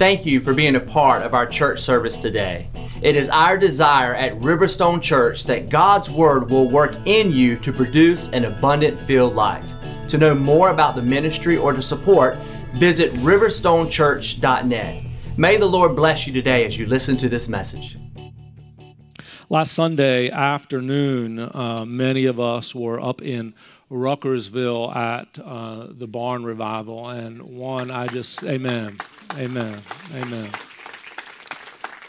Thank you for being a part of our church service today. It is our desire at Riverstone Church that God's Word will work in you to produce an abundant filled life. To know more about the ministry or to support, visit riverstonechurch.net. May the Lord bless you today as you listen to this message. Last Sunday afternoon, uh, many of us were up in Ruckersville at uh, the barn revival, and one I just, amen, amen, amen.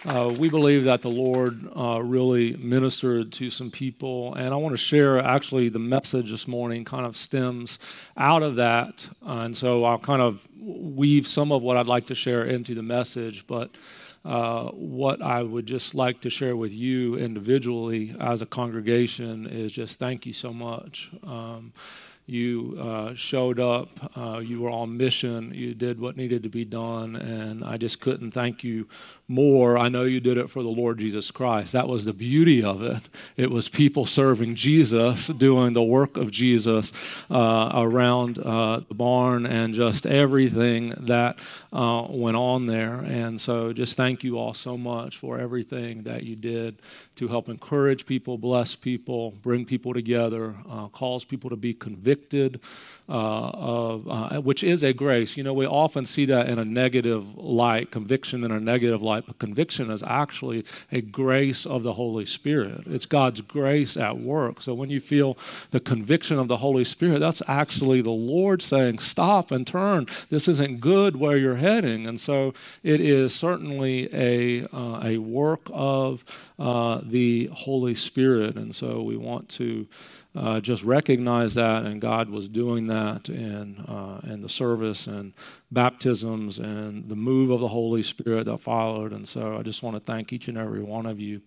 Uh, we believe that the Lord uh, really ministered to some people, and I want to share actually the message this morning kind of stems out of that. Uh, and so I'll kind of weave some of what I'd like to share into the message, but uh, what I would just like to share with you individually as a congregation is just thank you so much. Um, you uh, showed up, uh, you were on mission, you did what needed to be done, and I just couldn't thank you more. I know you did it for the Lord Jesus Christ. That was the beauty of it. It was people serving Jesus, doing the work of Jesus uh, around uh, the barn and just everything that uh, went on there. And so just thank you all so much for everything that you did to help encourage people, bless people, bring people together, uh, cause people to be convicted of, uh, which is a grace. You know, we often see that in a negative light, conviction in a negative light, but conviction is actually a grace of the Holy Spirit. It's God's grace at work. So when you feel the conviction of the Holy Spirit, that's actually the Lord saying, stop and turn. This isn't good where you're heading. And so it is certainly a, uh, a work of uh, the Holy Spirit. And so we want to uh, just recognize that, and God was doing that in, uh, in the service and baptisms and the move of the Holy Spirit that followed. And so I just want to thank each and every one of you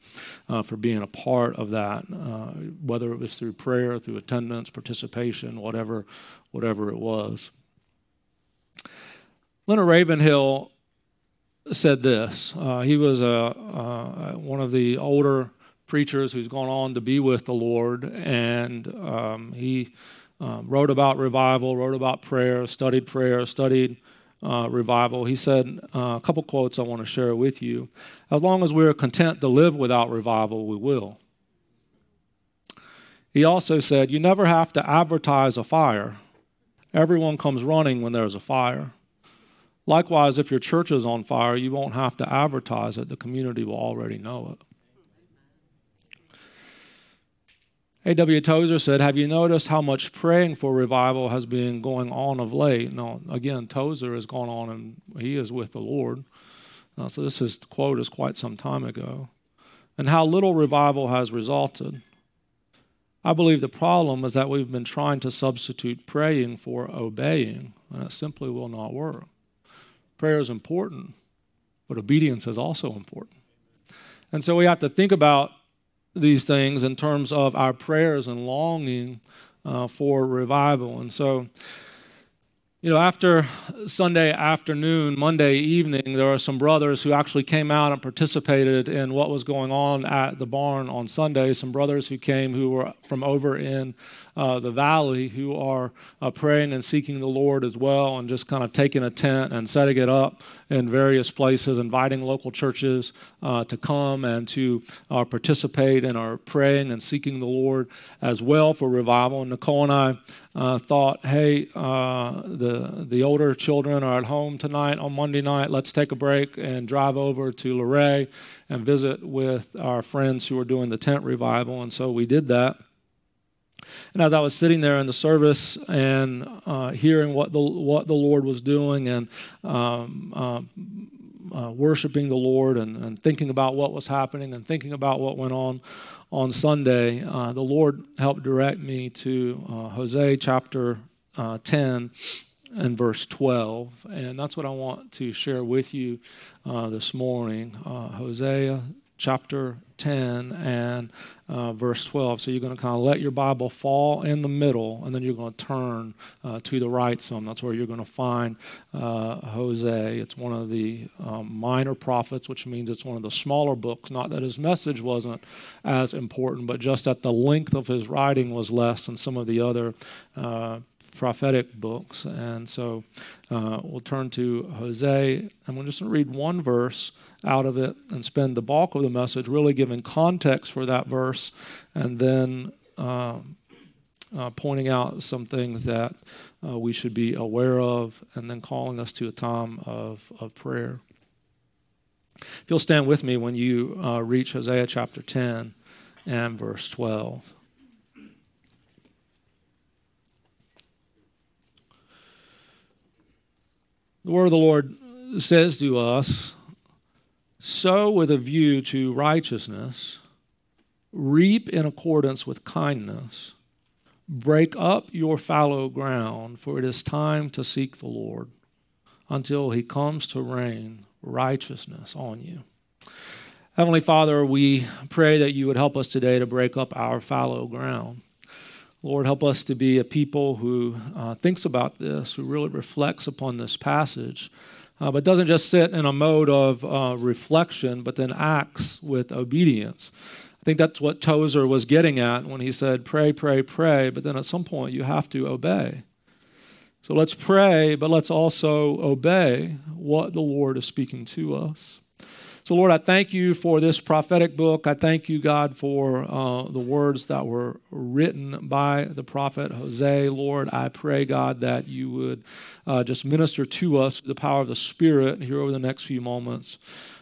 uh, for being a part of that, uh, whether it was through prayer, through attendance, participation, whatever, whatever it was. Leonard Ravenhill said this. Uh, he was a, uh, one of the older preachers who's gone on to be with the Lord, and um, he uh, wrote about revival, wrote about prayer, studied prayer, studied uh, revival. He said uh, a couple quotes I want to share with you. As long as we're content to live without revival, we will. He also said, You never have to advertise a fire. Everyone comes running when there's a fire. Likewise, if your church is on fire, you won't have to advertise it. The community will already know it. A.W. Tozer said, Have you noticed how much praying for revival has been going on of late? Now, again, Tozer has gone on and he is with the Lord. Uh, so this is, quote is quite some time ago. And how little revival has resulted. I believe the problem is that we've been trying to substitute praying for obeying, and it simply will not work. Prayer is important, but obedience is also important. And so we have to think about these things in terms of our prayers and longing uh, for revival. And so, you know, after Sunday afternoon, Monday evening, there are some brothers who actually came out and participated in what was going on at the barn on Sunday. Some brothers who came who were from over in uh, the valley who are uh, praying and seeking the Lord as well, and just kind of taking a tent and setting it up in various places, inviting local churches uh, to come and to uh, participate in our praying and seeking the Lord as well for revival. And Nicole and I uh, thought, hey, uh, the the older children are at home tonight on Monday night. Let's take a break and drive over to Luray and visit with our friends who are doing the tent revival. And so we did that. And as I was sitting there in the service and uh, hearing what the what the Lord was doing and um, uh, uh, worshiping the Lord and, and, thinking about what was happening and thinking about what went on on Sunday, uh, the Lord helped direct me to uh, Hosea chapter uh, 10 and verse 12. And that's what I want to share with you this morning. Hosea chapter 10 and uh, verse 12. So you're going to kind of let your Bible fall in the middle, and then you're going to turn uh, to the right some. That's where you're going to find uh, Hosea. It's one of the um, minor prophets, which means it's one of the smaller books. Not that his message wasn't as important, but just that the length of his writing was less than some of the other uh, prophetic books. And so uh, we'll turn to Hosea. I'm just going to read one verse out of it and spend the bulk of the message really giving context for that verse and then uh, uh, pointing out some things that uh, we should be aware of and then calling us to a time of, of prayer. If you'll stand with me when you uh, reach Hosea chapter 10 and verse 12. The word of the Lord says to us sow with a view to righteousness, reap in accordance with kindness, break up your fallow ground, for it is time to seek the Lord until he comes to rain righteousness on you. Heavenly Father, we pray that you would help us today to break up our fallow ground. Lord, help us to be a people who uh, thinks about this, who really reflects upon this passage, uh, but doesn't just sit in a mode of uh, reflection, but then acts with obedience. I think that's what Tozer was getting at when he said, pray, pray, pray, but then at some point you have to obey. So let's pray, but let's also obey what the Lord is speaking to us. So, Lord, I thank you for this prophetic book. I thank you, God, for uh, the words that were written by the prophet Hosea. Lord, I pray, God, that you would uh, just minister to us the power of the Spirit here over the next few moments,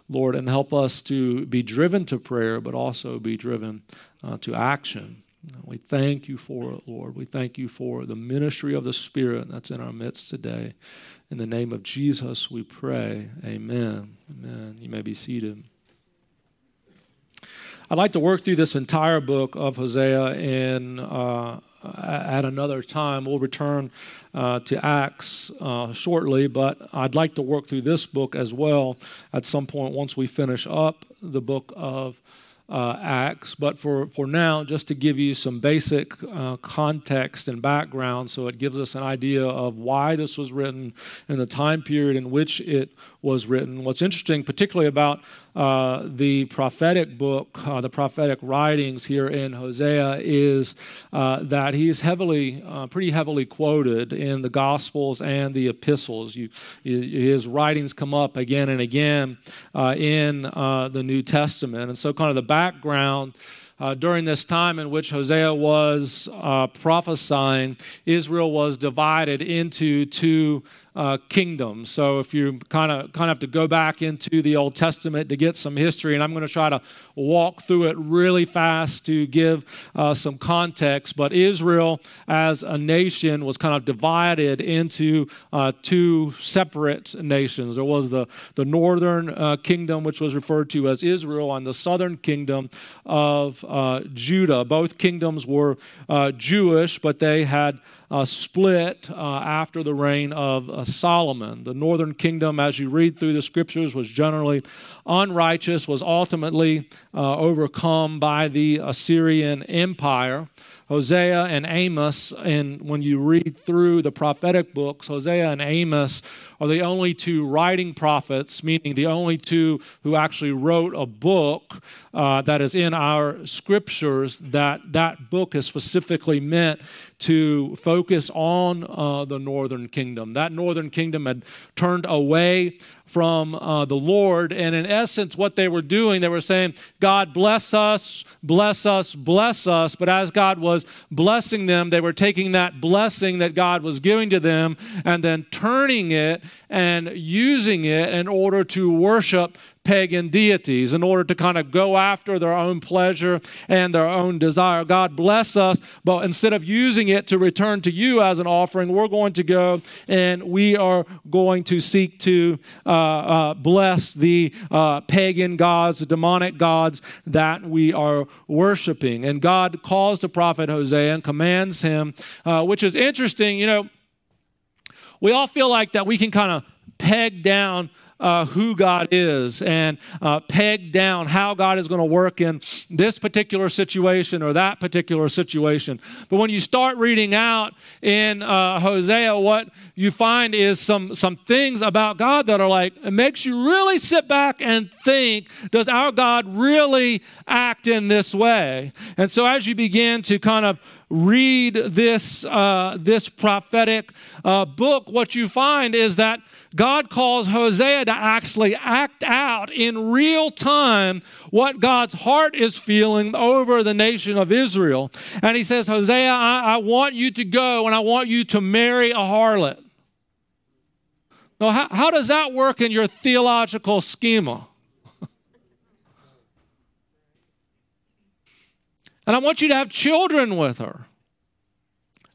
Lord, and help us to be driven to prayer, but also be driven uh, to action. We thank you for it, Lord. We thank you for the ministry of the Spirit that's in our midst today. In the name of Jesus, we pray. Amen. Amen. You may be seated. I'd like to work through this entire book of Hosea in, uh, at another time. We'll return uh, to Acts uh, shortly, but I'd like to work through this book as well at some point once we finish up the book of uh, Acts. But for, for now, just to give you some basic uh, context and background so it gives us an idea of why this was written and the time period in which it was written. What's interesting, particularly about uh, the prophetic book, uh, the prophetic writings here in Hosea, is uh, that he's heavily, uh, pretty heavily quoted in the Gospels and the epistles. You, his writings come up again and again uh, in uh, the New Testament. And so, kind of the background. Uh, during this time in which Hosea was uh, prophesying, Israel was divided into two uh, kingdom. So if you kind of kind of have to go back into the Old Testament to get some history, and I'm going to try to walk through it really fast to give uh, some context. But Israel, as a nation, was kind of divided into uh, two separate nations. There was the the northern uh, kingdom, which was referred to as Israel, and the southern kingdom of uh, Judah. Both kingdoms were uh, Jewish, but they had split after the reign of Solomon. The northern kingdom, as you read through the scriptures, was generally unrighteous, was ultimately uh, overcome by the Assyrian Empire. Hosea and Amos, and when you read through the prophetic books, Hosea and Amos are the only two writing prophets, meaning the only two who actually wrote a book uh, that is in our scriptures. That that book is specifically meant to focus on uh, the northern kingdom. That northern kingdom had turned away from uh, the Lord. And in essence, what they were doing, they were saying, God bless us, bless us, bless us. But as God was blessing them, they were taking that blessing that God was giving to them and then turning it and using it in order to worship pagan deities in order to kind of go after their own pleasure and their own desire. God bless us, but instead of using it to return to you as an offering, we're going to go and we are going to seek to uh, uh, bless the uh, pagan gods, the demonic gods that we are worshiping. And God calls the prophet Hosea and commands him, uh, which is interesting. You know, we all feel like that we can kind of peg down uh, who God is and uh, peg down how God is going to work in this particular situation or that particular situation. But when you start reading out in uh, Hosea, what you find is some, some things about God that are like, it makes you really sit back and think, does our God really act in this way? And so as you begin to kind of read this, uh, this prophetic uh, book, what you find is that God calls Hosea to actually act out in real time what God's heart is feeling over the nation of Israel. And he says, Hosea, I, I want you to go and I want you to marry a harlot. Now, how, how does that work in your theological schema? And I want you to have children with her.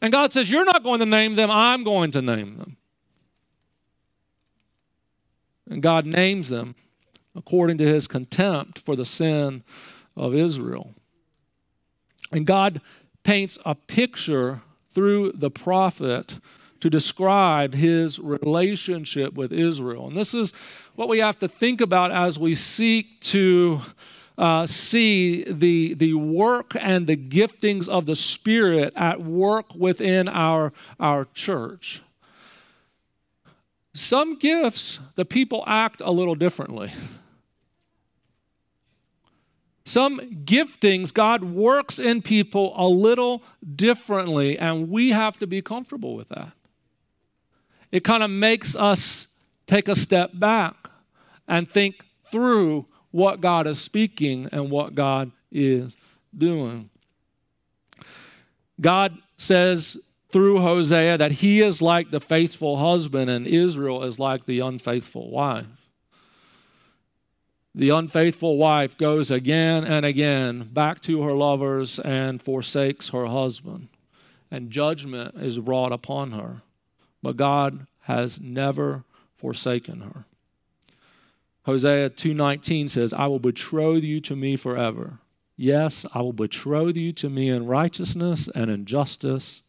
And God says, You're not going to name them, I'm going to name them. And God names them according to his contempt for the sin of Israel. And God paints a picture through the prophet to describe his relationship with Israel. And this is what we have to think about as we seek to uh, see the, the work and the giftings of the Spirit at work within our, our church. Some gifts, the people act a little differently. Some giftings, God works in people a little differently, and we have to be comfortable with that. It kind of makes us take a step back and think through what God is speaking and what God is doing. God says through Hosea that he is like the faithful husband and Israel is like the unfaithful wife. The unfaithful wife goes again and again back to her lovers and forsakes her husband, and judgment is brought upon her. But God has never forsaken her. Hosea 2:19 says, "I will betroth you to me forever." Yes, I will betroth you to me in righteousness and in justice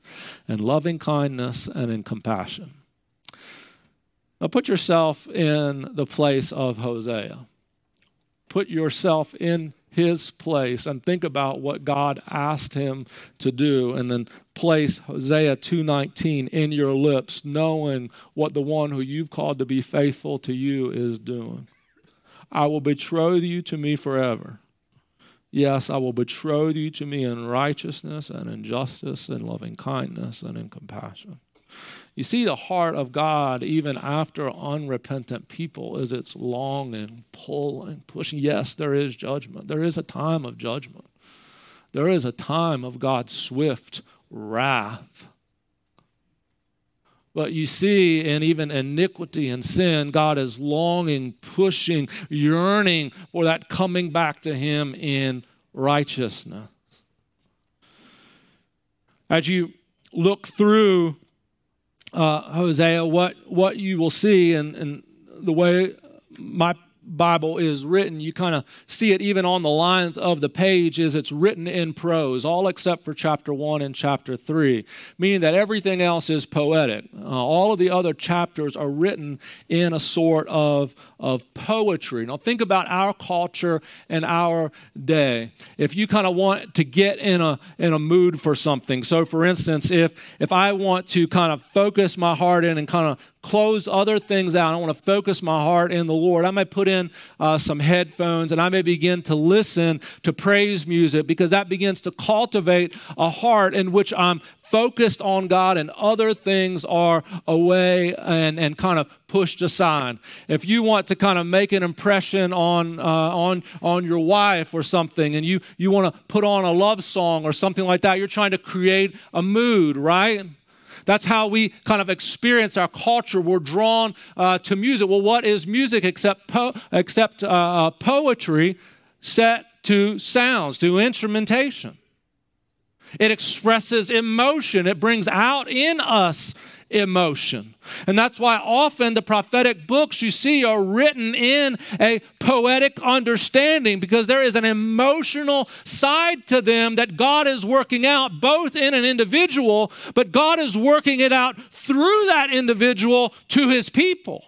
and loving kindness and in compassion. Now put yourself in the place of Hosea. Put yourself in his place and think about what God asked him to do and then place Hosea 2:19 in your lips knowing what the one who you've called to be faithful to you is doing. I will betroth you to me forever. Yes, I will betroth you to me in righteousness and in justice and loving kindness and in compassion. You see, the heart of God, even after unrepentant people, is its longing, pulling, pushing. Yes, there is judgment. There is a time of judgment. There is a time of God's swift wrath. But you see, in even iniquity and sin, God is longing, pushing, yearning for that coming back to Him in righteousness. As you look through uh, Hosea, what, what you will see, and, and the way my Bible is written, you kind of see it even on the lines of the page is it's written in prose, all except for chapter 1 and chapter 3, meaning that everything else is poetic. Uh, all of the other chapters are written in a sort of, of poetry. Now think about our culture and our day. If you kind of want to get in a in a mood for something. So for instance, if if I want to kind of focus my heart in and kind of close other things out. I want to focus my heart in the Lord. I may put in uh, some headphones and I may begin to listen to praise music because that begins to cultivate a heart in which I'm focused on God and other things are away and, and kind of pushed aside. If you want to kind of make an impression on, uh, on, on your wife or something and you, you want to put on a love song or something like that, you're trying to create a mood, right? That's how we kind of experience our culture. We're drawn uh, to music. Well, what is music except, po- except uh, uh, poetry set to sounds, to instrumentation? It expresses emotion, it brings out in us emotion. And that's why often the prophetic books you see are written in a poetic understanding because there is an emotional side to them that God is working out both in an individual, but God is working it out through that individual to his people.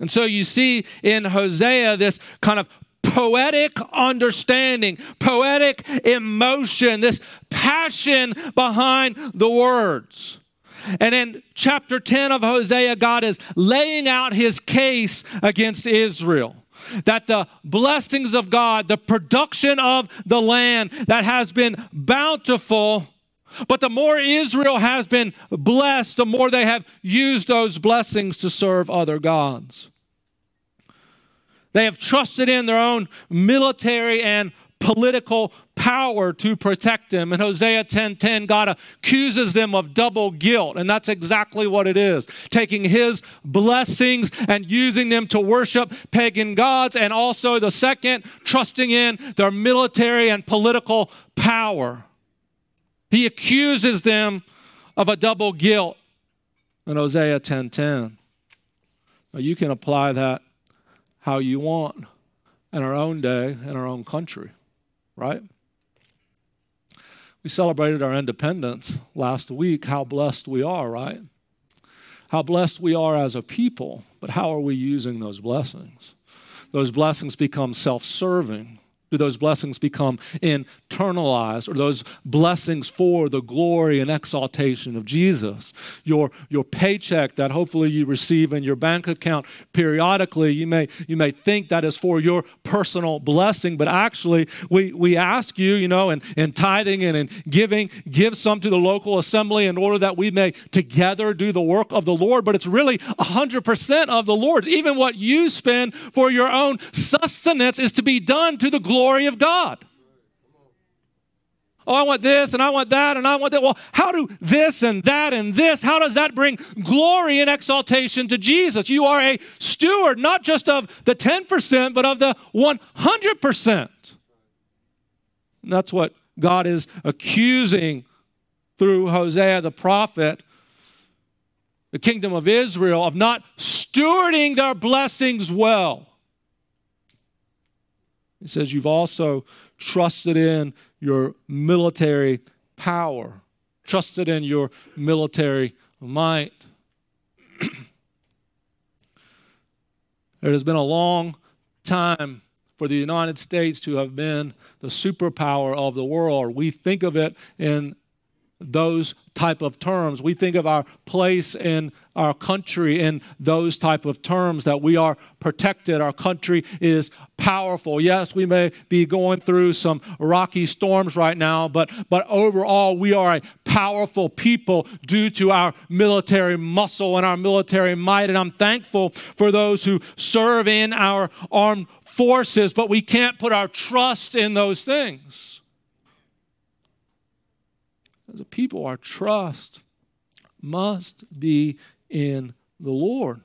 And so you see in Hosea this kind of poetic understanding, poetic emotion, this passion behind the words. And in chapter 10 of Hosea, God is laying out his case against Israel. that the blessings of God, the production of the land that has been bountiful, but the more Israel has been blessed, the more they have used those blessings to serve other gods. They have trusted in their own military and political power to protect them. In Hosea 10:10, God accuses them of double guilt, and that's exactly what it is. Taking his blessings and using them to worship pagan gods, and also the second, trusting in their military and political power. He accuses them of a double guilt in Hosea 10:10. Now you can apply that how you want in our own day, in our own country right? We celebrated our independence last week, how blessed we are, right? How blessed we are as a people, but how are we using those blessings? Those blessings become self serving do those blessings become internalized? Or those blessings for the glory and exaltation of Jesus? Your, your paycheck that hopefully you receive in your bank account periodically, you may, you may think that is for your personal blessing, but actually, we, we ask you, you know, in, in tithing and in giving, give some to the local assembly in order that we may together do the work of the Lord. But it's really 100% of the Lord's. Even what you spend for your own sustenance is to be done to the glory of God. Oh, I want this and I want that and I want that. Well, how do this and that and this, how does that bring glory and exaltation to Jesus? You are a steward, not just of the 10%, but of the 100%. And that's what God is accusing through Hosea the prophet, the kingdom of Israel, of not stewarding their blessings well. He says, You've also trusted in your military power, trusted in your military might. it has been a long time for the United States to have been the superpower of the world. We think of it in those type of terms. We think of our place in our country in those type of terms that we are protected. Our country is powerful. Yes we may be going through some rocky storms right now but but overall we are a powerful people due to our military muscle and our military might. And i'm thankful for those who serve in our armed forces but we can't put our trust in those things as a people, our trust must be in the Lord.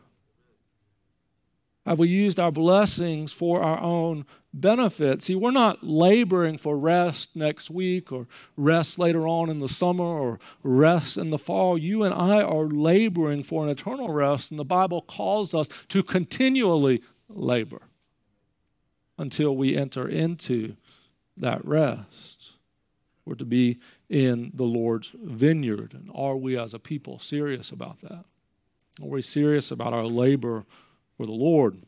Have we used our blessings for our own benefit? See, we're not laboring for rest next week or rest later on in the summer or rest in the fall. You and I are laboring for an eternal rest, and the Bible calls us to continually labor until we enter into that rest. We're to be in the Lord's vineyard. And are we as a people serious about that? Are we serious about our labor for the Lord?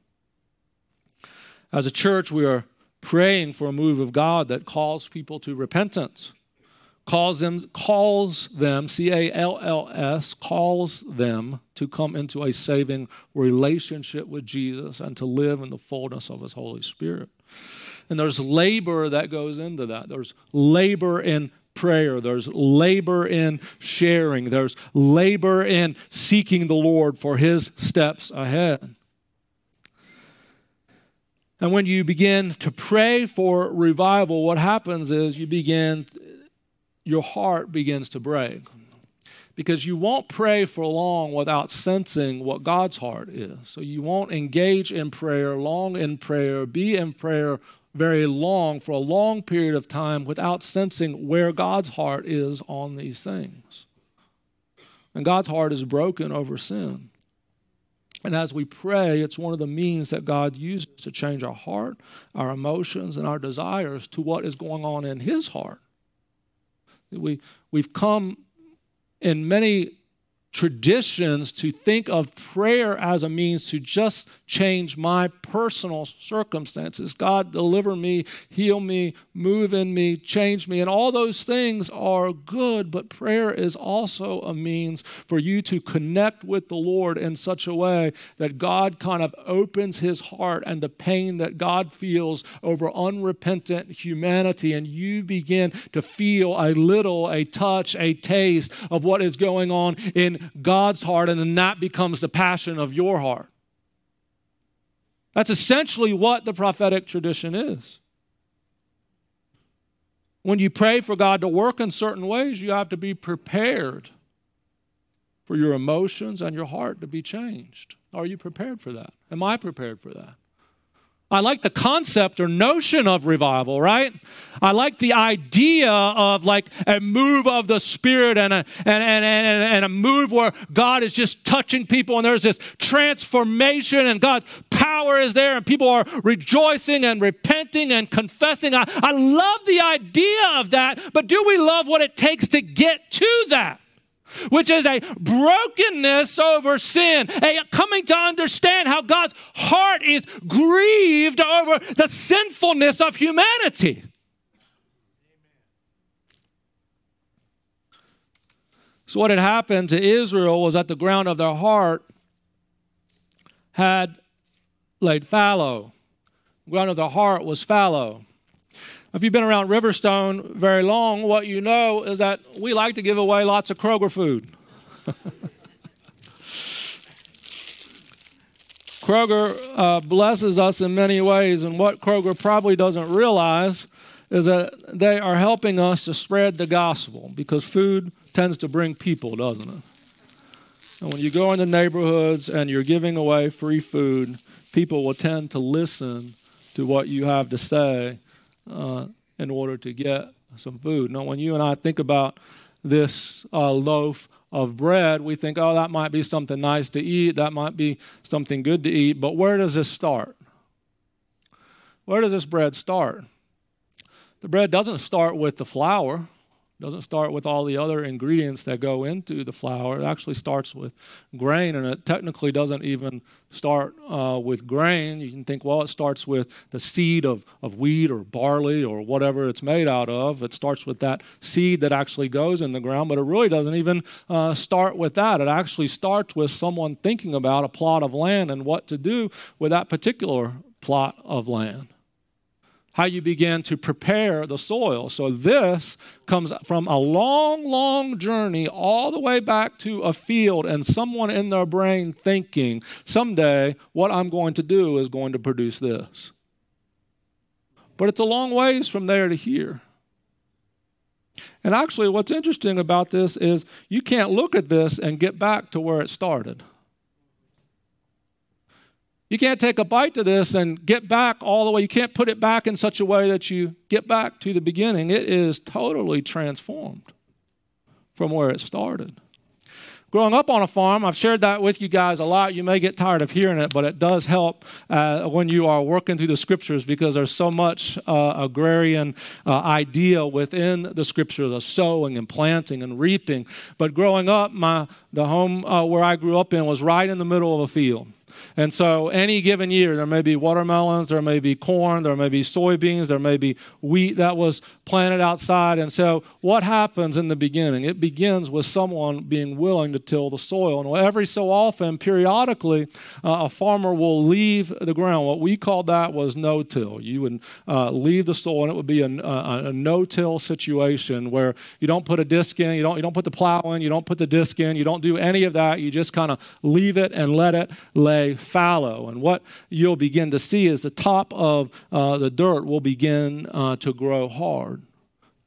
As a church, we are praying for a move of God that calls people to repentance. Calls them, calls them, C A L L S, calls them to come into a saving relationship with Jesus and to live in the fullness of His Holy Spirit. And there's labor that goes into that. There's labor in prayer, there's labor in sharing, there's labor in seeking the Lord for His steps ahead. And when you begin to pray for revival, what happens is you begin, your heart begins to break. Because you won't pray for long without sensing what God's heart is. So you won't engage in prayer, long in prayer, be in prayer very long, for a long period of time, without sensing where God's heart is on these things. And God's heart is broken over sin. And as we pray, it's one of the means that God uses to change our heart, our emotions, and our desires to what is going on in His heart. We, we've come in many traditions to think of prayer as a means to just change my personal circumstances. God, deliver me, heal me, move in me, change me. And all those things are good, but prayer is also a means for you to connect with the Lord in such a way that God kind of opens his heart and the pain that God feels over unrepentant humanity. And you begin to feel a little, a touch, a taste of what is going on in God's heart. And then that becomes the passion of your heart. That's essentially what the prophetic tradition is. When you pray for God to work in certain ways, you have to be prepared for your emotions and your heart to be changed. Are you prepared for that? Am I prepared for that? I like the concept or notion of revival, right? I like the idea of like a move of the Spirit and a, and, and, and, and a move where God is just touching people and there's this transformation and God's power is there and people are rejoicing and repenting and confessing. I, I love the idea of that, but do we love what it takes to get to that? Which is a brokenness over sin, a coming to understand how God's heart is grieved over the sinfulness of humanity. So, what had happened to Israel was that the ground of their heart had laid fallow. The ground of their heart was fallow. If you've been around Riverstone very long, what you know is that we like to give away lots of Kroger food. Kroger uh, blesses us in many ways, and what Kroger probably doesn't realize is that they are helping us to spread the gospel because food tends to bring people, doesn't it? And when you go into neighborhoods and you're giving away free food, people will tend to listen to what you have to say uh, in order to get some food. Now, when you and I think about this uh, loaf of bread, we think, oh, that might be something nice to eat, that might be something good to eat, but where does this start? Where does this bread start? The bread doesn't start with the flour doesn't start with all the other ingredients that go into the flour. It actually starts with grain, and it technically doesn't even start uh, with grain. You can think, well, it starts with the seed of, of wheat or barley or whatever it's made out of. It starts with that seed that actually goes in the ground, but it really doesn't even uh, start with that. It actually starts with someone thinking about a plot of land and what to do with that particular plot of land how you begin to prepare the soil. So, this comes from a long, long journey all the way back to a field and someone in their brain thinking, someday what I'm going to do is going to produce this. But it's a long ways from there to here. And actually, what's interesting about this is you can't look at this and get back to where it started. You can't take a bite to this and get back all the way. You can't put it back in such a way that you get back to the beginning. It is totally transformed from where it started. Growing up on a farm, I've shared that with you guys a lot. You may get tired of hearing it, but it does help uh, when you are working through the scriptures because there's so much uh, agrarian uh, idea within the scripture, the sowing and planting and reaping. But growing up, my, the home uh, where I grew up in was right in the middle of a field. And so, any given year, there may be watermelons, there may be corn, there may be soybeans, there may be wheat that was planted outside. And so, what happens in the beginning? It begins with someone being willing to till the soil. And every so often, periodically, uh, a farmer will leave the ground. What we called that was no till. You would uh, leave the soil, and it would be a, a, a no till situation where you don't put a disc in, you don't, you don't put the plow in, you don't put the disc in, you don't do any of that. You just kind of leave it and let it lay fallow. And what you'll begin to see is the top of uh, the dirt will begin uh, to grow hard,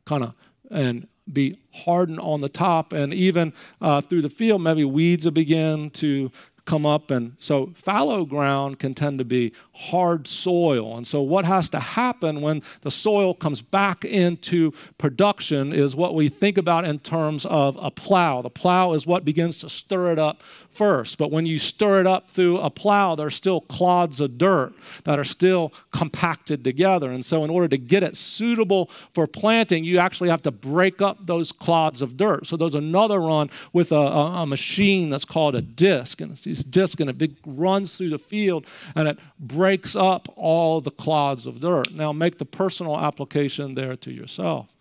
kind of, and be hardened on the top. And even uh, through the field, maybe weeds will begin to come up. And so fallow ground can tend to be hard soil. And so, what has to happen when the soil comes back into production is what we think about in terms of a plow. The plow is what begins to stir it up first. But when you stir it up through a plow, there's still clods of dirt that are still compacted together. And so, in order to get it suitable for planting, you actually have to break up those clods of dirt. So, there's another run with a, a, a machine that's called a disc. And it's these discs, and it runs through the field and it breaks up all the clods of dirt. Now, make the personal application there to yourself.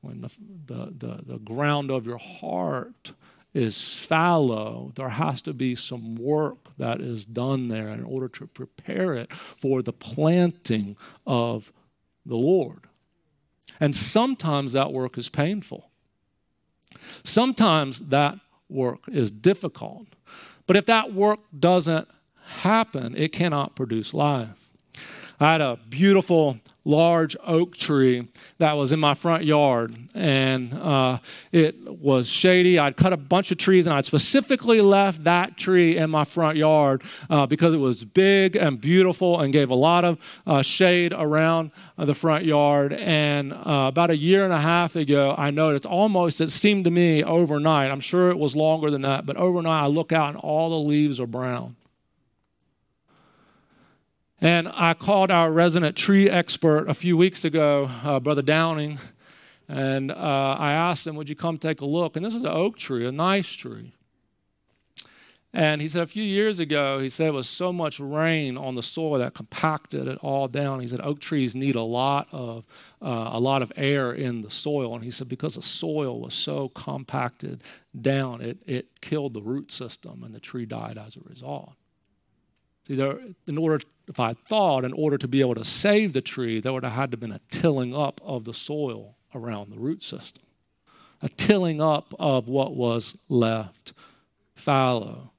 When the, the, the, the ground of your heart is fallow, there has to be some work that is done there in order to prepare it for the planting of the Lord. And sometimes that work is painful. Sometimes that work is difficult. But if that work doesn't happen, it cannot produce life. I had a beautiful large oak tree that was in my front yard, and uh, it was shady. I'd cut a bunch of trees, and I'd specifically left that tree in my front yard uh, because it was big and beautiful and gave a lot of uh, shade around the front yard. And uh, about a year and a half ago, I noticed almost, it seemed to me overnight, I'm sure it was longer than that, but overnight I look out and all the leaves are brown. And I called our resident tree expert a few weeks ago, uh, Brother Downing, and uh, I asked him, Would you come take a look? And this is an oak tree, a nice tree. And he said a few years ago, he said it was so much rain on the soil that compacted it all down. He said oak trees need a lot of uh, a lot of air in the soil, and he said because the soil was so compacted down, it it killed the root system, and the tree died as a result. See, there, in order, if I thought, in order to be able to save the tree, there would have had to have been a tilling up of the soil around the root system, a tilling up of what was left fallow.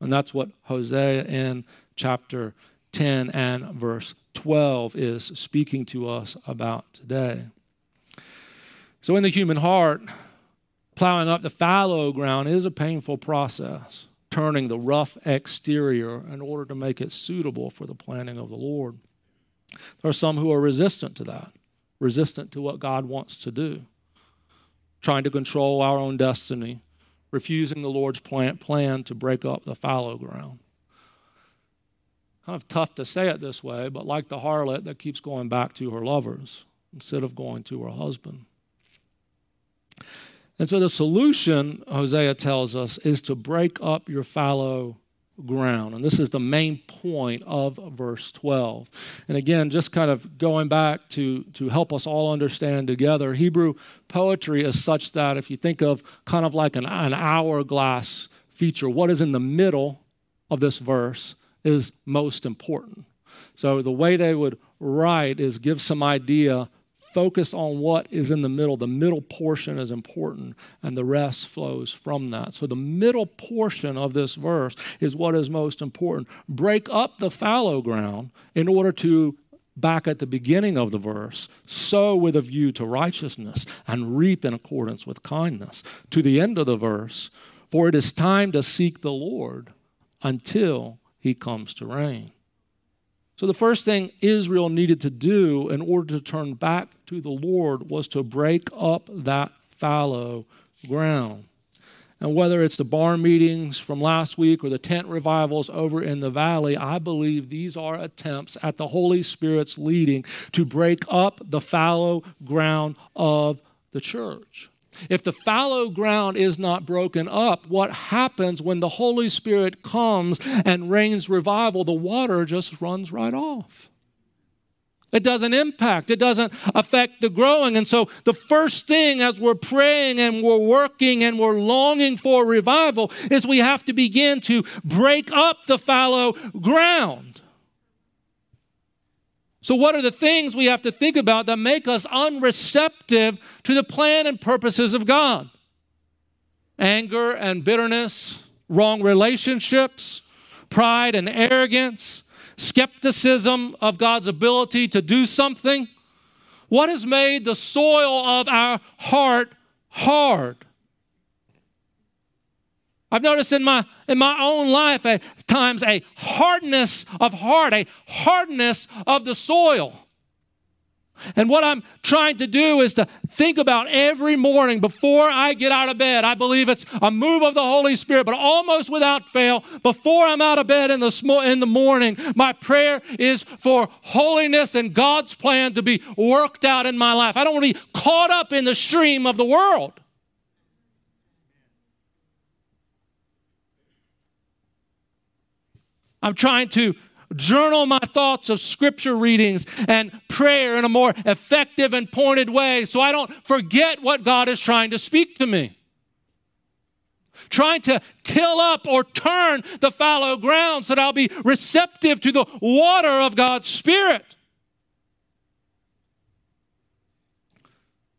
And that's what Hosea in chapter 10 and verse 12 is speaking to us about today. So, in the human heart, plowing up the fallow ground is a painful process turning the rough exterior in order to make it suitable for the planning of the Lord. There are some who are resistant to that, resistant to what God wants to do, trying to control our own destiny, refusing the Lord's plan, plan to break up the fallow ground. Kind of tough to say it this way, but like the harlot that keeps going back to her lovers instead of going to her husband. And so the solution, Hosea tells us, is to break up your fallow ground. And this is the main point of verse 12. And again, just kind of going back to, to help us all understand together, Hebrew poetry is such that if you think of kind of like an, an hourglass feature, what is in the middle of this verse is most important. So the way they would write is give some idea focus on what is in the middle. The middle portion is important, and the rest flows from that. So, the middle portion of this verse is what is most important. Break up the fallow ground in order to back at the beginning of the verse, sow with a view to righteousness and reap in accordance with kindness. To the end of the verse, for it is time to seek the Lord until he comes to rain. So, the first thing Israel needed to do in order to turn back to the Lord was to break up that fallow ground. And whether it's the barn meetings from last week or the tent revivals over in the valley, I believe these are attempts at the Holy Spirit's leading to break up the fallow ground of the church. If the fallow ground is not broken up, what happens when the Holy Spirit comes and rains revival? The water just runs right off. It doesn't impact, it doesn't affect the growing. And so, the first thing as we're praying and we're working and we're longing for revival is we have to begin to break up the fallow ground. So, what are the things we have to think about that make us unreceptive to the plan and purposes of God? Anger and bitterness, wrong relationships, pride and arrogance, skepticism of God's ability to do something. What has made the soil of our heart hard? I've noticed in my in my own life at times a hardness of heart, a hardness of the soil. And what I'm trying to do is to think about every morning before I get out of bed. I believe it's a move of the Holy Spirit, but almost without fail, before I'm out of bed in the, in the morning, my prayer is for holiness and God's plan to be worked out in my life. I don't want to be caught up in the stream of the world. I'm trying to journal my thoughts of scripture readings and prayer in a more effective and pointed way so I don't forget what God is trying to speak to me. Trying to till up or turn the fallow ground so that I'll be receptive to the water of God's Spirit.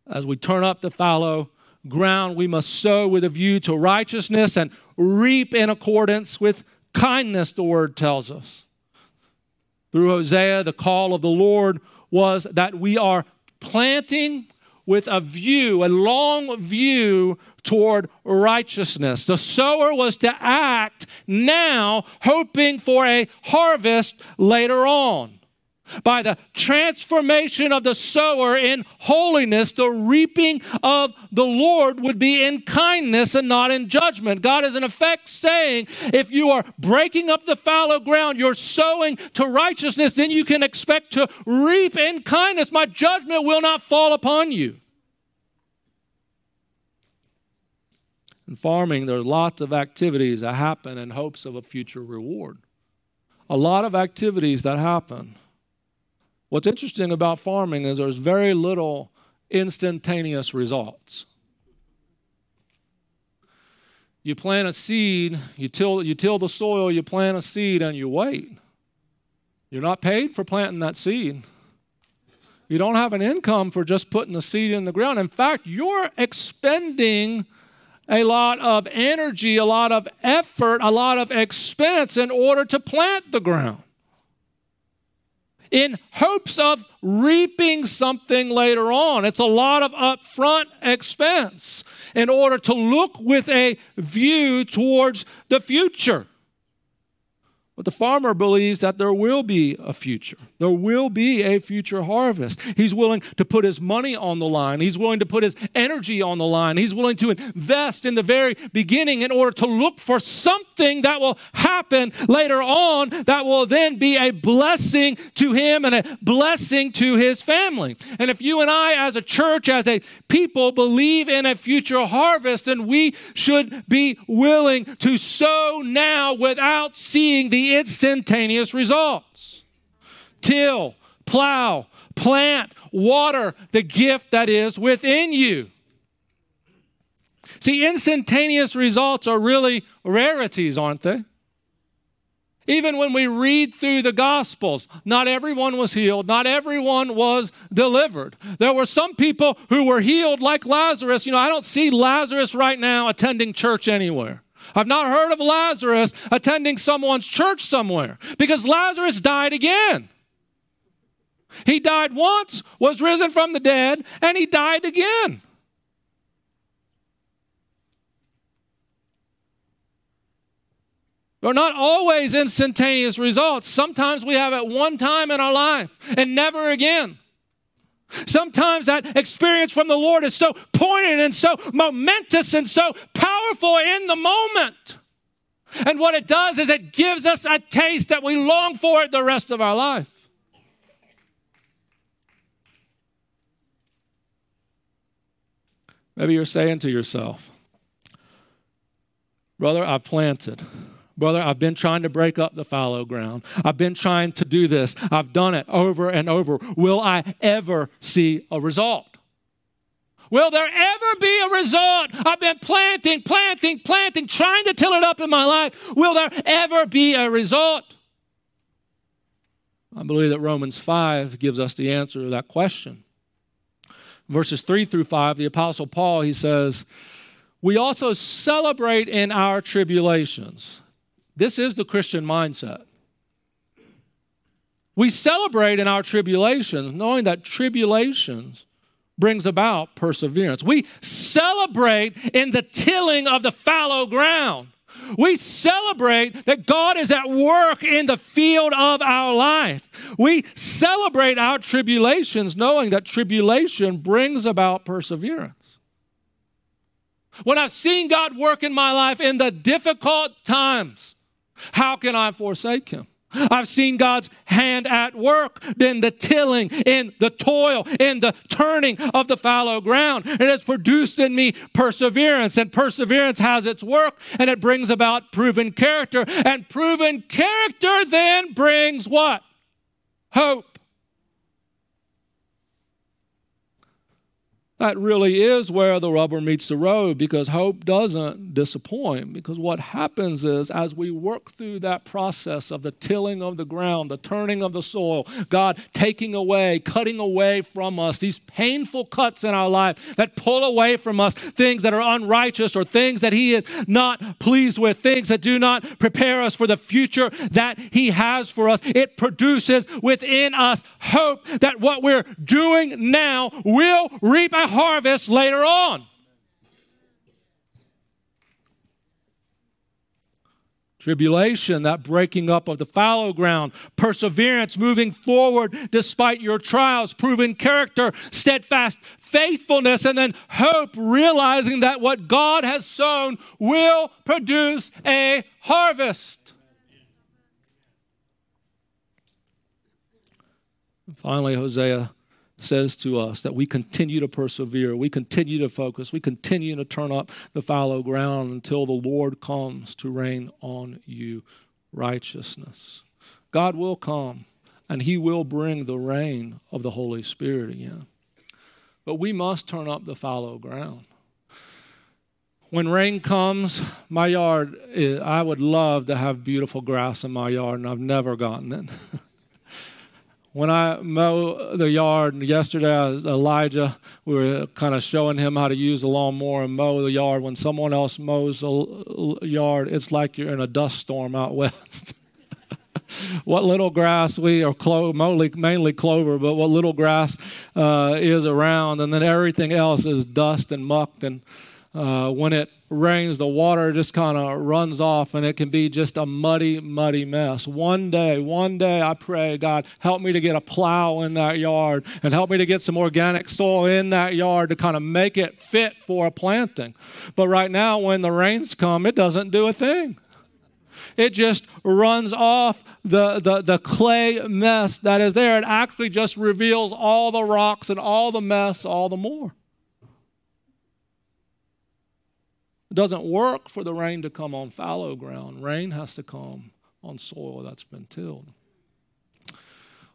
As we turn up the fallow ground, we must sow with a view to righteousness and reap in accordance with kindness, the word tells us through Hosea, the call of the Lord was that we are planting with a view, a long view toward righteousness. The sower was to act now, hoping for a harvest later on. By the transformation of the sower in holiness, the reaping of the Lord would be in kindness and not in judgment. God is, in effect, saying if you are breaking up the fallow ground, you're sowing to righteousness, then you can expect to reap in kindness. My judgment will not fall upon you. In farming, there are lots of activities that happen in hopes of a future reward. A lot of activities that happen. What's interesting about farming is there's very little instantaneous results. You plant a seed, you till, you till the soil, you plant a seed, and you wait. You're not paid for planting that seed. You don't have an income for just putting the seed in the ground. In fact, you're expending a lot of energy, a lot of effort, a lot of expense in order to plant the ground in hopes of reaping something later on. It's a lot of upfront expense in order to look with a view towards the future. But the farmer believes that there will be a future. There will be a future harvest. He's willing to put his money on the line. He's willing to put his energy on the line. He's willing to invest in the very beginning in order to look for something that will happen later on that will then be a blessing to him and a blessing to his family. And if you and I, as a church, as a people, believe in a future harvest, then we should be willing to sow now without seeing the instantaneous results. Till, plow, plant, water the gift that is within you. See, instantaneous results are really rarities, aren't they? Even when we read through the Gospels, not everyone was healed, not everyone was delivered. There were some people who were healed, like Lazarus. You know, I don't see Lazarus right now attending church anywhere. I've not heard of Lazarus attending someone's church somewhere because Lazarus died again. He died once, was risen from the dead, and he died again. There are not always instantaneous results. Sometimes we have it one time in our life and never again. Sometimes that experience from the Lord is so poignant and so momentous and so powerful in the moment. And what it does is it gives us a taste that we long for the rest of our life. Maybe you're saying to yourself, Brother, I've planted. Brother, I've been trying to break up the fallow ground. I've been trying to do this. I've done it over and over. Will I ever see a result? Will there ever be a result? I've been planting, planting, planting, trying to till it up in my life. Will there ever be a result? I believe that Romans 5 gives us the answer to that question. Verses 3 through 5, the Apostle Paul, he says, We also celebrate in our tribulations this is the Christian mindset. We celebrate in our tribulations, knowing that tribulations brings about perseverance. We celebrate in the tilling of the fallow ground, We celebrate that God is at work in the field of our life. We celebrate our tribulations knowing that tribulation brings about perseverance. When I've seen God work in my life in the difficult times, how can I forsake Him? I've seen God's hand at work in the tilling, in the toil, in the turning of the fallow ground. It has produced in me perseverance, and perseverance has its work, and it brings about proven character. And proven character then brings what? Hope. That really is where the rubber meets the road because hope doesn't disappoint. Because what happens is, as we work through that process of the tilling of the ground, the turning of the soil, God taking away, cutting away from us these painful cuts in our life that pull away from us things that are unrighteous or things that He is not pleased with, things that do not prepare us for the future that He has for us, it produces within us hope that what we're doing now will reap harvest later on. Tribulation, that breaking up of the fallow ground, perseverance, moving forward despite your trials, proven character, steadfast faithfulness, and then hope, realizing that what God has sown will produce a harvest. finally, Hosea says to us that we continue to persevere, we continue to focus, we continue to turn up the fallow ground until the Lord comes to rain on you righteousness. God will come and He will bring the rain of the Holy Spirit again. But we must turn up the fallow ground. When rain comes, my yard, I would love to have beautiful grass in my yard, and I've never gotten it. when I mow the yard yesterday, Elijah, we were kind of showing him how to use the lawnmower and mow the yard. When someone else mows the yard, it's like you're in a dust storm out west. what little grass we are clo- mainly clover, but what little grass uh, is around, and then everything else is dust and muck and uh, when it rains, the water just kind of runs off and it can be just a muddy, muddy mess. One day, one day, I pray, God, help me to get a plow in that yard and help me to get some organic soil in that yard to kind of make it fit for a planting. But right now, when the rains come, it doesn't do a thing. It just runs off the, the, the clay mess that is there. It actually just reveals all the rocks and all the mess all the more. It doesn't work for the rain to come on fallow ground. Rain has to come on soil that's been tilled.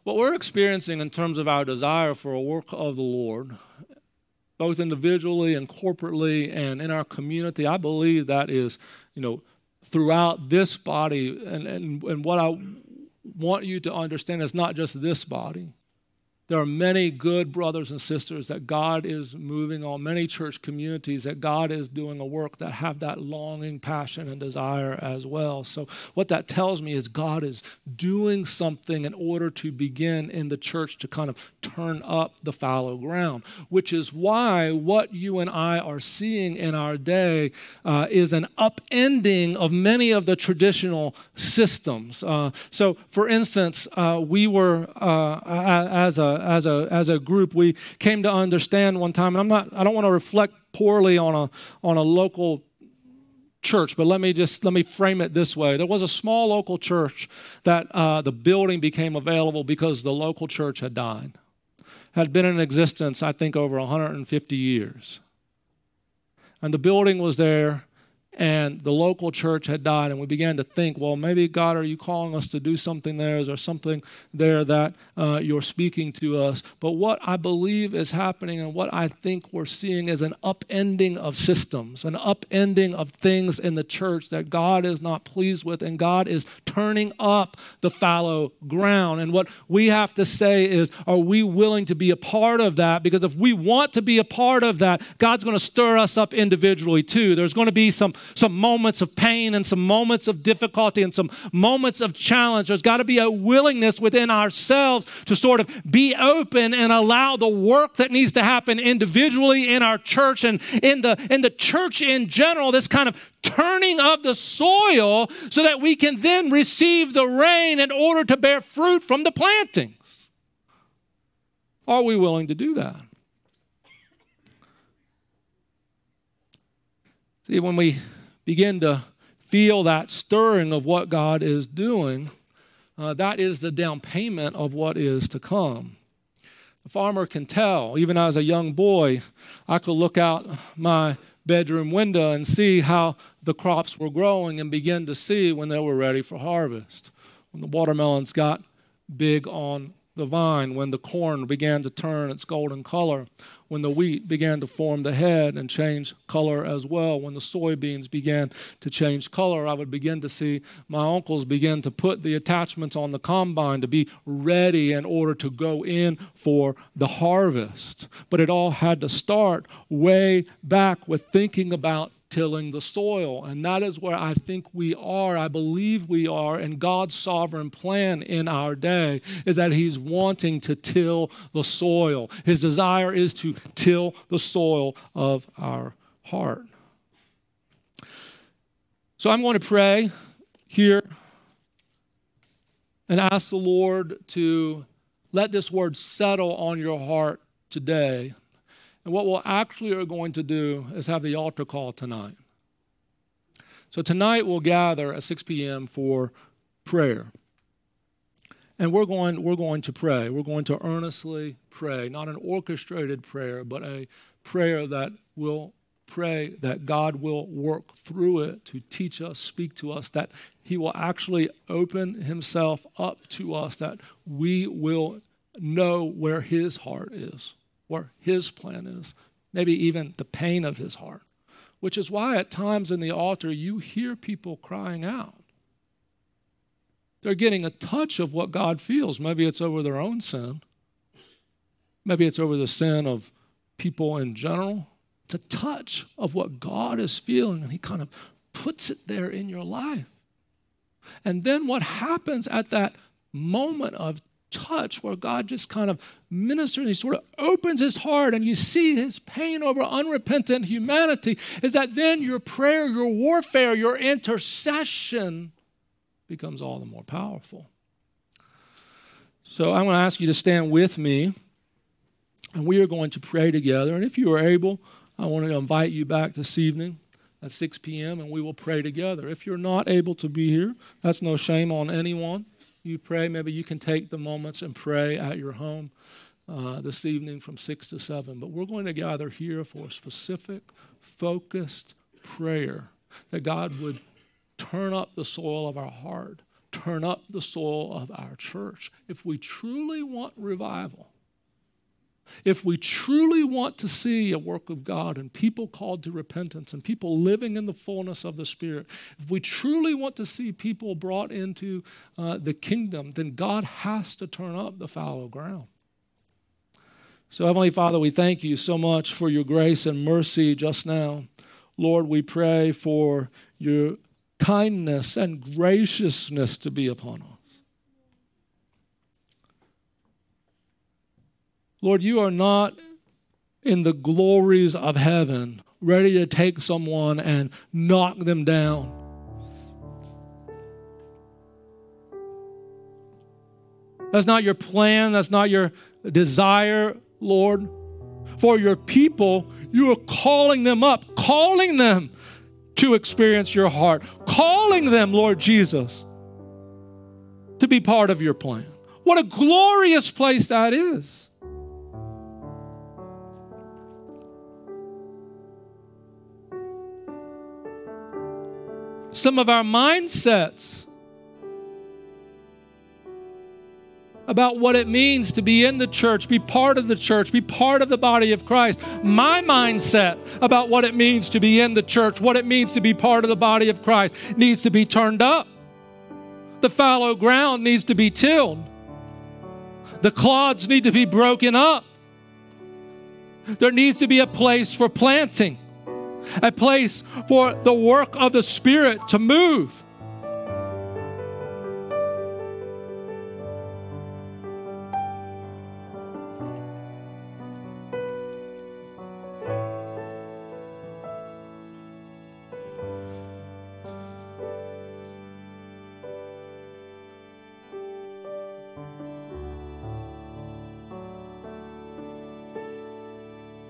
What we're experiencing in terms of our desire for a work of the Lord, both individually and corporately and in our community, I believe that is, you know, throughout this body. And, and, and what I want you to understand is not just this body, there are many good brothers and sisters that God is moving on, many church communities that God is doing a work that have that longing, passion, and desire as well. So, what that tells me is God is doing something in order to begin in the church to kind of turn up the fallow ground, which is why what you and I are seeing in our day uh, is an upending of many of the traditional systems. Uh, so, for instance, uh, we were, uh, as a as a as a group we came to understand one time and i'm not i don't want to reflect poorly on a on a local church but let me just let me frame it this way. There was a small local church that uh, the building became available because the local church had died. Had been in existence i think over 150 years. And the building was there and the local church had died and we began to think well maybe god are you calling us to do something there? Is there something there that uh, you're speaking to us? But what i believe is happening and what i think we're seeing is an upending of systems an upending of things in the church that god is not pleased with and god is turning up the fallow ground. And what we have to say is are we willing to be a part of that? Because if we want to be a part of that god's going to stir us up individually too. There's going to be some some moments of pain and some moments of difficulty and some moments of challenge. There's got to be a willingness within ourselves to sort of be open and allow the work that needs to happen individually in our church and in the in the church in general, this kind of turning of the soil so that we can then receive the rain in order to bear fruit from the plantings. Are we willing to do that? See, when we begin to feel that stirring of what God is doing, uh, that is the down payment of what is to come. The farmer can tell, even as a young boy, I could look out my bedroom window and see how the crops were growing and begin to see when they were ready for harvest. When the watermelons got big on the vine, when the corn began to turn its golden color, when the wheat began to form the head and change color as well, when the soybeans began to change color, I would begin to see my uncles begin to put the attachments on the combine to be ready in order to go in for the harvest. But it all had to start way back with thinking about tilling the soil. And that is where I think we are, I believe we are, and God's sovereign plan in our day is that He's wanting to till the soil. His desire is to till the soil of our heart. So I'm going to pray here and ask the Lord to let this word settle on your heart today. And what we'll actually are going to do is have the altar call tonight. So tonight we'll gather at 6 p.m. for prayer. And we're going, we're going to pray. We're going to earnestly pray, not an orchestrated prayer, but a prayer that will pray that God will work through it to teach us, speak to us, that He will actually open Himself up to us, that we will know where His heart is where his plan is, maybe even the pain of his heart, which is why at times in the altar you hear people crying out. They're getting a touch of what God feels. Maybe it's over their own sin, maybe it's over the sin of people in general. It's a touch of what God is feeling, and He kind of puts it there in your life. And then what happens at that moment of touch where God just kind of ministers, he sort of opens his heart and you see his pain over unrepentant humanity, is that then your prayer, your warfare, your intercession becomes all the more powerful. So I'm going to ask you to stand with me and we are going to pray together. And if you are able, I want to invite you back this evening at 6 p.m. and we will pray together. If you're not able to be here, that's no shame on anyone you pray. Maybe you can take the moments and pray at your home uh, this evening from 6 to 7. But we're going to gather here for a specific, focused prayer that God would turn up the soil of our heart, turn up the soil of our church. If we truly want revival, if we truly want to see a work of God and people called to repentance and people living in the fullness of the Spirit, if we truly want to see people brought into uh, the kingdom, then God has to turn up the fallow ground. So, Heavenly Father, we thank you so much for your grace and mercy just now. Lord, we pray for your kindness and graciousness to be upon us. Lord, you are not in the glories of heaven, ready to take someone and knock them down. That's not your plan. That's not your desire, Lord. For your people, you are calling them up, calling them to experience your heart, calling them, Lord Jesus, to be part of your plan. What a glorious place that is. Some of our mindsets about what it means to be in the church, be part of the church, be part of the body of Christ. My mindset about what it means to be in the church, what it means to be part of the body of Christ, needs to be turned up. The fallow ground needs to be tilled. The clods need to be broken up. There needs to be a place for planting a place for the work of the Spirit to move.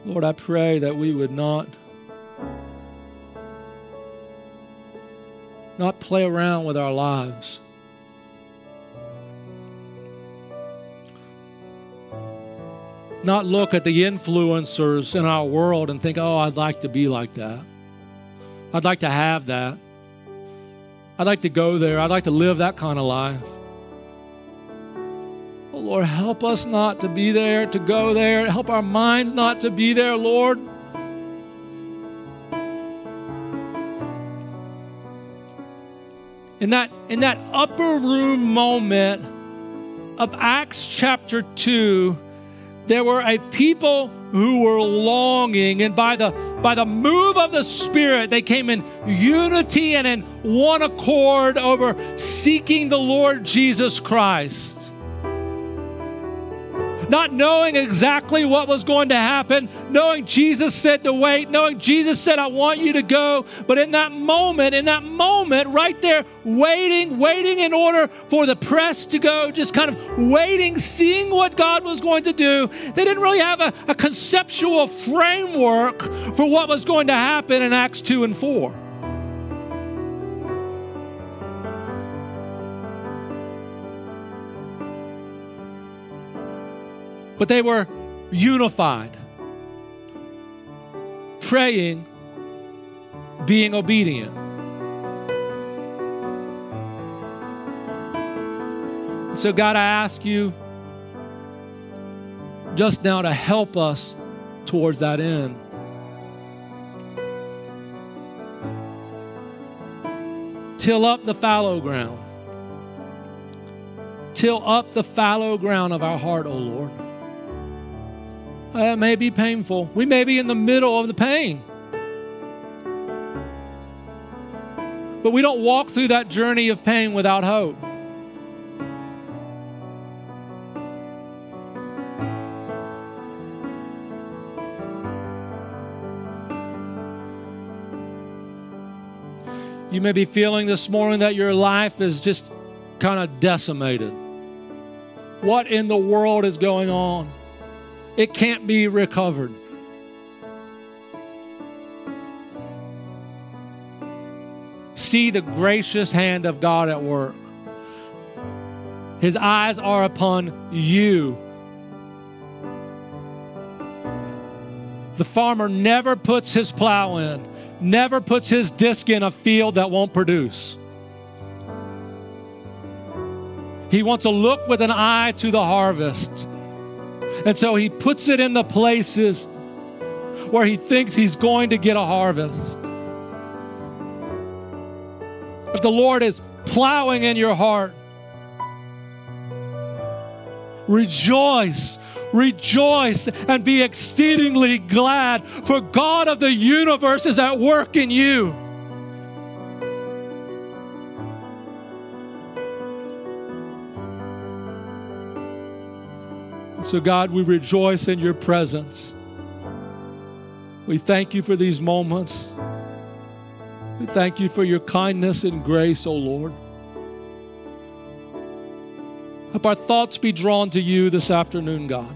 Lord, I pray that we would not not play around with our lives. Not look at the influencers in our world and think, oh, I'd like to be like that. I'd like to have that. I'd like to go there. I'd like to live that kind of life. Oh, Lord, help us not to be there, to go there. Help our minds not to be there, Lord. In that, in that upper room moment of Acts chapter 2, there were a people who were longing, and by the by the move of the Spirit, they came in unity and in one accord over seeking the Lord Jesus Christ not knowing exactly what was going to happen, knowing Jesus said to wait, knowing Jesus said, I want you to go. But in that moment, in that moment, right there, waiting, waiting in order for the press to go, just kind of waiting, seeing what God was going to do. They didn't really have a, a conceptual framework for what was going to happen in Acts 2 and 4. But they were unified, praying, being obedient. So, God, I ask you just now to help us towards that end. Till up the fallow ground. Till up the fallow ground of our heart, O oh Lord. It may be painful. We may be in the middle of the pain. But we don't walk through that journey of pain without hope. You may be feeling this morning that your life is just kind of decimated. What in the world is going on? It can't be recovered. See the gracious hand of God at work. His eyes are upon you. The farmer never puts his plow in, never puts his disc in a field that won't produce. He wants to look with an eye to the harvest. And so he puts it in the places where he thinks he's going to get a harvest. If the Lord is plowing in your heart, rejoice, rejoice, and be exceedingly glad, for God of the universe is at work in you. So, God, we rejoice in your presence. We thank you for these moments. We thank you for your kindness and grace, O oh Lord. Help our thoughts be drawn to you this afternoon, God.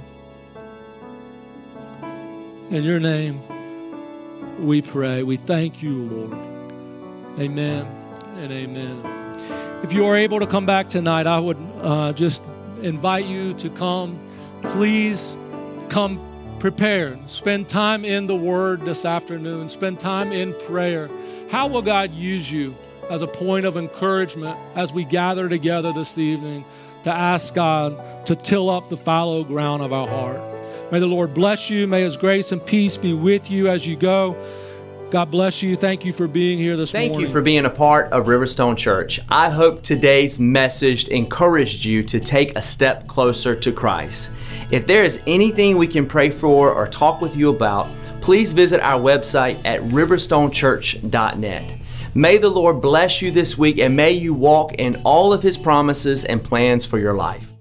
In your name, we pray. We thank you, Lord. Amen and amen. If you are able to come back tonight, I would uh, just invite you to come please come prepared. Spend time in the Word this afternoon, spend time in prayer. How will God use you as a point of encouragement as we gather together this evening to ask God to till up the fallow ground of our heart? May the Lord bless you. May His grace and peace be with you as you go. God bless you. Thank you for being here this Thank morning. Thank you for being a part of Riverstone Church. I hope today's message encouraged you to take a step closer to Christ. If there is anything we can pray for or talk with you about, please visit our website at riverstonechurch.net. May the Lord bless you this week and may you walk in all of His promises and plans for your life.